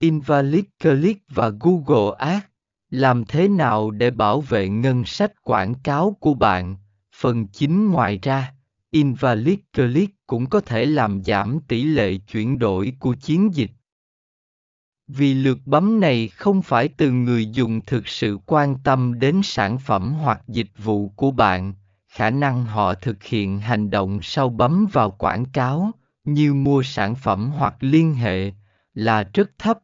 Invalid Click và Google Ads. Làm thế nào để bảo vệ ngân sách quảng cáo của bạn? Phần 9 Ngoài ra, Invalid Click cũng có thể làm giảm tỷ lệ chuyển đổi của chiến dịch. Vì lượt bấm này không phải từ người dùng thực sự quan tâm đến sản phẩm hoặc dịch vụ của bạn, khả năng họ thực hiện hành động sau bấm vào quảng cáo, như mua sản phẩm hoặc liên hệ, là rất thấp